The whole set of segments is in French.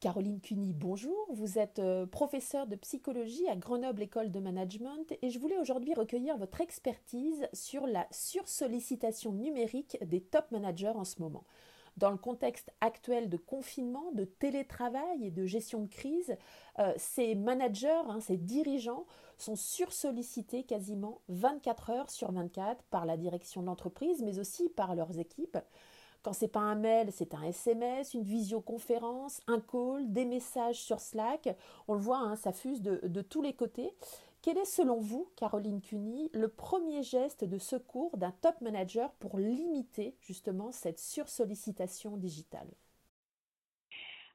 Caroline Cuny, bonjour. Vous êtes euh, professeure de psychologie à Grenoble École de Management et je voulais aujourd'hui recueillir votre expertise sur la sursollicitation numérique des top managers en ce moment. Dans le contexte actuel de confinement, de télétravail et de gestion de crise, euh, ces managers, hein, ces dirigeants sont sursollicités quasiment 24 heures sur 24 par la direction de l'entreprise, mais aussi par leurs équipes. Quand c'est pas un mail, c'est un SMS, une visioconférence, un call, des messages sur Slack. On le voit, hein, ça fuse de, tous les côtés. Quel est selon vous, Caroline Cuny, le premier geste de secours d'un top manager pour limiter justement cette sursollicitation digitale?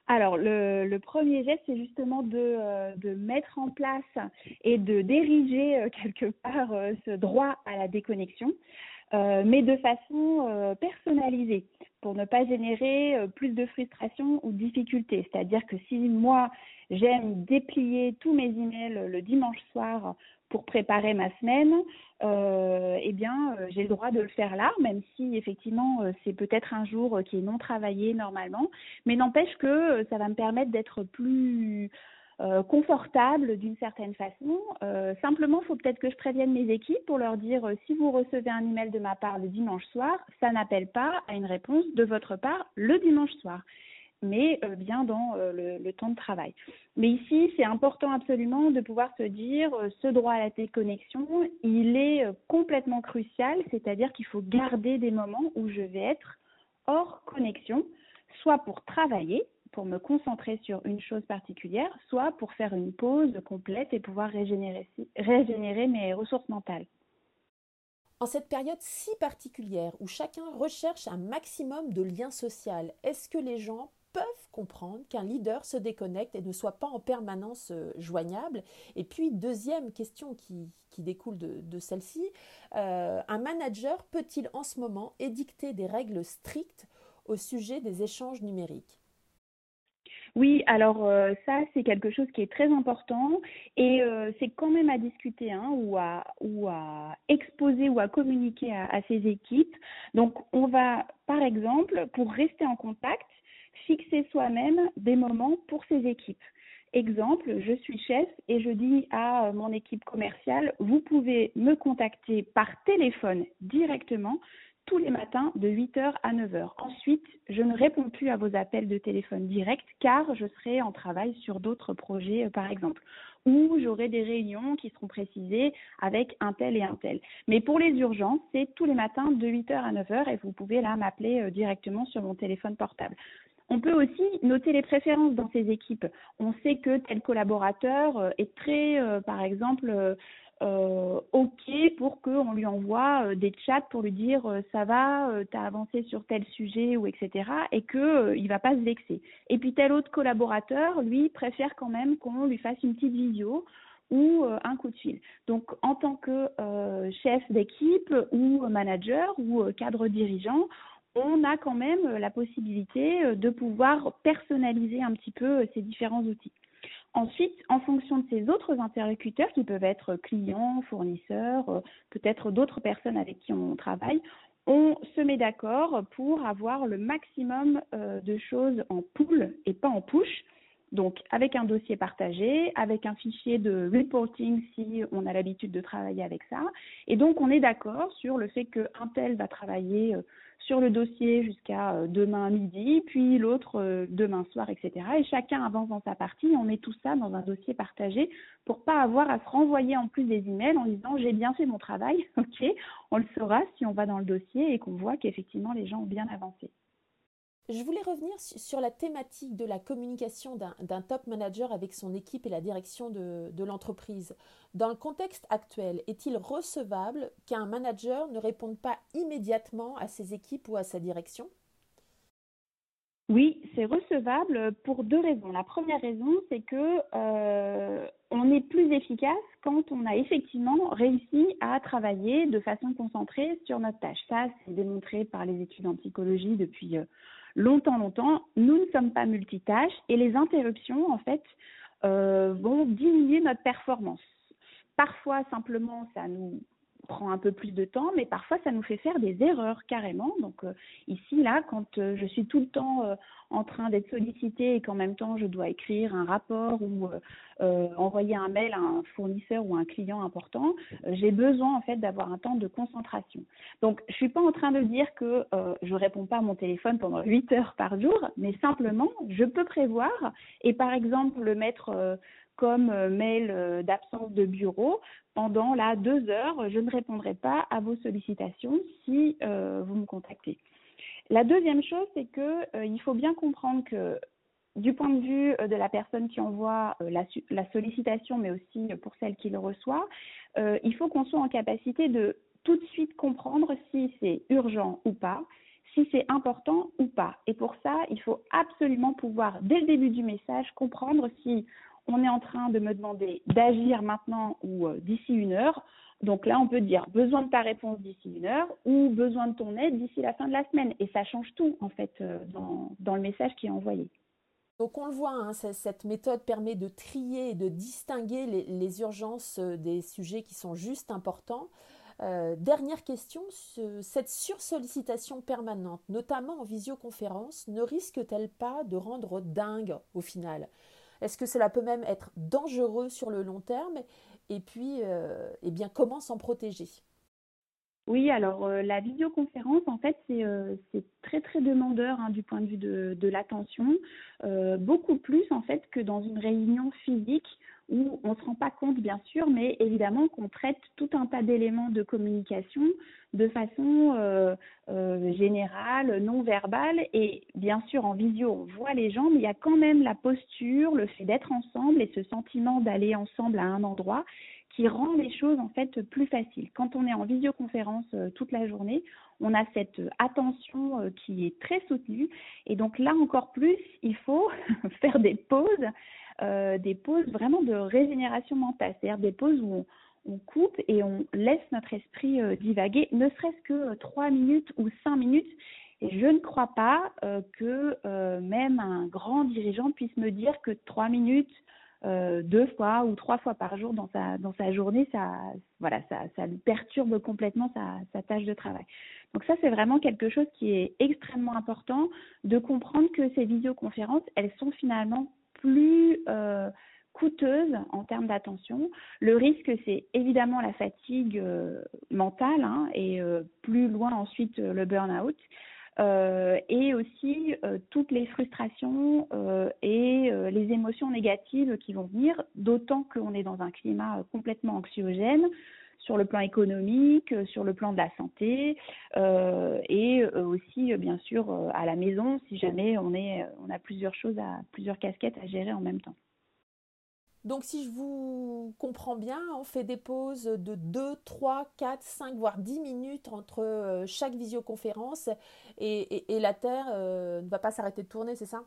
Alors, le, premier geste, c'est justement de, euh, de, mettre en place et de diriger euh, quelque part euh, ce droit à la déconnexion. Euh, mais de façon euh, personnalisée pour ne pas générer euh, plus de frustration ou de difficultés. C'est-à-dire que si moi, j'aime déplier tous mes emails le dimanche soir pour préparer ma semaine, eh bien, j'ai le droit de le faire là, même si effectivement c'est peut-être un jour qui est non travaillé normalement, mais n'empêche que ça va me permettre d'être plus euh, confortable d'une certaine façon. Euh, simplement, il faut peut-être que je prévienne mes équipes pour leur dire euh, si vous recevez un email de ma part le dimanche soir, ça n'appelle pas à une réponse de votre part le dimanche soir mais bien dans le, temps de travail. Mais ici, c'est important absolument de pouvoir se dire ce droit à la déconnexion, il est complètement crucial, c'est-à-dire qu'il faut garder des moments où je vais être hors connexion, soit pour travailler, pour me concentrer sur une chose particulière, soit pour faire une pause complète et pouvoir régénérer, mes ressources mentales. En cette période si particulière où chacun recherche un maximum de liens sociaux, est-ce que les gens peuvent comprendre qu'un leader se déconnecte et ne soit pas en permanence euh, joignable? Et puis, deuxième question qui, découle de, celle-ci, euh, un manager peut-il en ce moment édicter des règles strictes au sujet des échanges numériques? Oui, alors euh, ça c'est quelque chose qui est très important et euh, c'est quand même à discuter hein, ou, à, ou à exposer ou à communiquer à, à ses équipes. Donc on va par exemple pour rester en contact fixer soi-même des moments pour ses équipes. Exemple, je suis chef et je dis à mon équipe commerciale, vous pouvez me contacter par téléphone directement tous les matins de 8h à 9h. Ensuite, je ne réponds plus à vos appels de téléphone direct car je serai en travail sur d'autres projets, euh, par exemple, ou j'aurai des réunions qui seront précisées avec un tel et un tel. Mais pour les urgences, c'est tous les matins de 8h à 9h et vous pouvez là m'appeler euh, directement sur mon téléphone portable. On peut aussi noter les préférences dans ces équipes. On sait que tel collaborateur euh, est très, par exemple, euh, OK pour qu'on lui envoie euh, des chats pour lui dire euh, ça va, tu as avancé sur tel sujet ou etc. et qu'il il va pas se vexer. Et puis tel autre collaborateur, lui, préfère quand même qu'on lui fasse une petite vidéo ou un coup de fil. Donc en tant que chef d'équipe ou manager ou cadre dirigeant, on a quand même la possibilité de pouvoir personnaliser un petit peu ces différents outils. Ensuite, en fonction de ces autres interlocuteurs, qui peuvent être clients, fournisseurs, euh, peut-être d'autres personnes avec qui on travaille, on se met d'accord pour avoir le maximum euh, de choses en pool et pas en push. Donc, avec un dossier partagé, avec un fichier de reporting si on a l'habitude de travailler avec ça. Et donc, on est d'accord sur le fait qu'un tel va travailler euh, sur le dossier jusqu'à euh, demain midi, puis l'autre euh, demain soir, etc. Et chacun avance dans sa partie. On met tout ça dans un dossier partagé pour pas avoir à se renvoyer en plus des emails en disant j'ai bien fait mon travail. Ok, on le saura si on va dans le dossier et qu'on voit qu'effectivement les gens ont bien avancé. Je voulais revenir sur la thématique de la communication d'un top manager avec son équipe et la direction de, l'entreprise. Dans le contexte actuel, est-il recevable qu'un manager ne réponde pas immédiatement à ses équipes ou à sa direction? Oui, c'est recevable pour deux raisons. La première raison, c'est que euh, on est plus efficace quand on a effectivement réussi à travailler de façon concentrée sur notre tâche. Ça, c'est démontré par les études en psychologie depuis euh, longtemps, longtemps, nous ne sommes pas multitâches et les interruptions, en fait, euh, vont diminuer notre performance. Parfois, simplement, ça nous prend un peu plus de temps, mais parfois ça nous fait faire des erreurs carrément. Donc euh, ici, là, quand euh, je suis tout le temps euh, en train d'être sollicitée et qu'en même temps je dois écrire un rapport ou envoyer un mail à un fournisseur ou un client important, j'ai besoin en fait d'avoir un temps de concentration. Donc je suis pas en train de dire que je réponds pas à mon téléphone pendant 8 heures par jour, mais simplement je peux prévoir et par exemple le mettre comme euh, mail euh, d'absence de bureau. Pendant là deux heures, je ne répondrai pas à vos sollicitations si euh, vous me contactez. La deuxième chose, c'est que il faut bien comprendre que du point de vue de la personne qui envoie la, la sollicitation, mais aussi pour celle qui le reçoit, il faut qu'on soit en capacité de tout de suite comprendre si c'est urgent ou pas, si c'est important ou pas. Et pour ça, il faut absolument pouvoir, dès le début du message, comprendre si on est en train de me demander d'agir maintenant ou euh, d'ici une heure. Donc là, on peut dire besoin de ta réponse d'ici une heure ou besoin de ton aide d'ici la fin de la semaine. Et ça change tout, en fait, euh, dans, le message qui est envoyé. Donc on le voit, hein, cette méthode permet de trier et de distinguer les, urgences euh, des sujets qui sont juste importants. dernière question, cette sursollicitation permanente, notamment en visioconférence, ne risque-t-elle pas de rendre dingue au final? Est-ce que cela peut même être dangereux sur le long terme Et puis, euh, eh bien, comment s'en protéger? Oui, alors euh, la visioconférence, en fait, c'est euh, très très demandeur hein, du point de vue de l'attention, beaucoup plus en fait que dans une réunion physique où on ne se rend pas compte, bien sûr, mais évidemment qu'on traite tout un tas d'éléments de communication de façon euh, euh, générale, non verbale. Et bien sûr, en visio, on voit les gens, mais il y a quand même la posture, le fait d'être ensemble et ce sentiment d'aller ensemble à un endroit qui rend les choses en fait plus faciles. Quand on est en visioconférence euh, toute la journée, on a cette attention qui est très soutenue. Et donc là encore plus, il faut faire des pauses euh, des pauses vraiment de régénération mentale, c'est-à-dire des pauses où on, coupe et on laisse notre esprit euh, divaguer, ne serait-ce que euh, trois minutes ou cinq minutes. Et je ne crois pas que même un grand dirigeant puisse me dire que trois minutes, deux fois ou trois fois par jour dans sa dans sa journée, ça voilà, ça, ça lui perturbe complètement sa, sa tâche de travail. Donc ça, c'est vraiment quelque chose qui est extrêmement important de comprendre que ces visioconférences, elles sont finalement plus euh, coûteuse en termes d'attention. Le risque, c'est évidemment la fatigue euh, mentale hein, et euh, plus loin ensuite le burn-out. et aussi toutes les frustrations et les émotions négatives qui vont venir, d'autant qu'on est dans un climat complètement anxiogène sur le plan économique, sur le plan de la santé aussi bien sûr à la maison si jamais on est on a plusieurs choses à plusieurs casquettes à gérer en même temps. Donc si je vous comprends bien, on fait des pauses de 2, 3, 4, 5, voire 10 minutes entre chaque visioconférence et, et, la Terre ne va pas s'arrêter de tourner, c'est ça?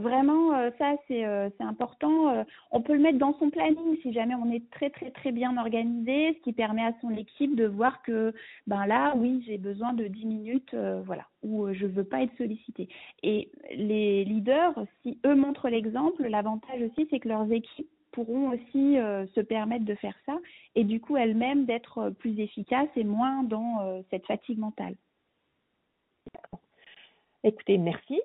Vraiment, euh, ça c'est euh, important. Euh, on peut le mettre dans son planning si jamais on est très très très bien organisé, ce qui permet à son équipe de voir que ben là, oui, j'ai besoin de 10 minutes, voilà, où je veux pas être sollicité. Et les leaders, si eux montrent l'exemple, l'avantage aussi c'est que leurs équipes pourront aussi se permettre de faire ça et du coup elles-mêmes d'être plus efficaces et moins dans cette fatigue mentale. Écoutez, merci.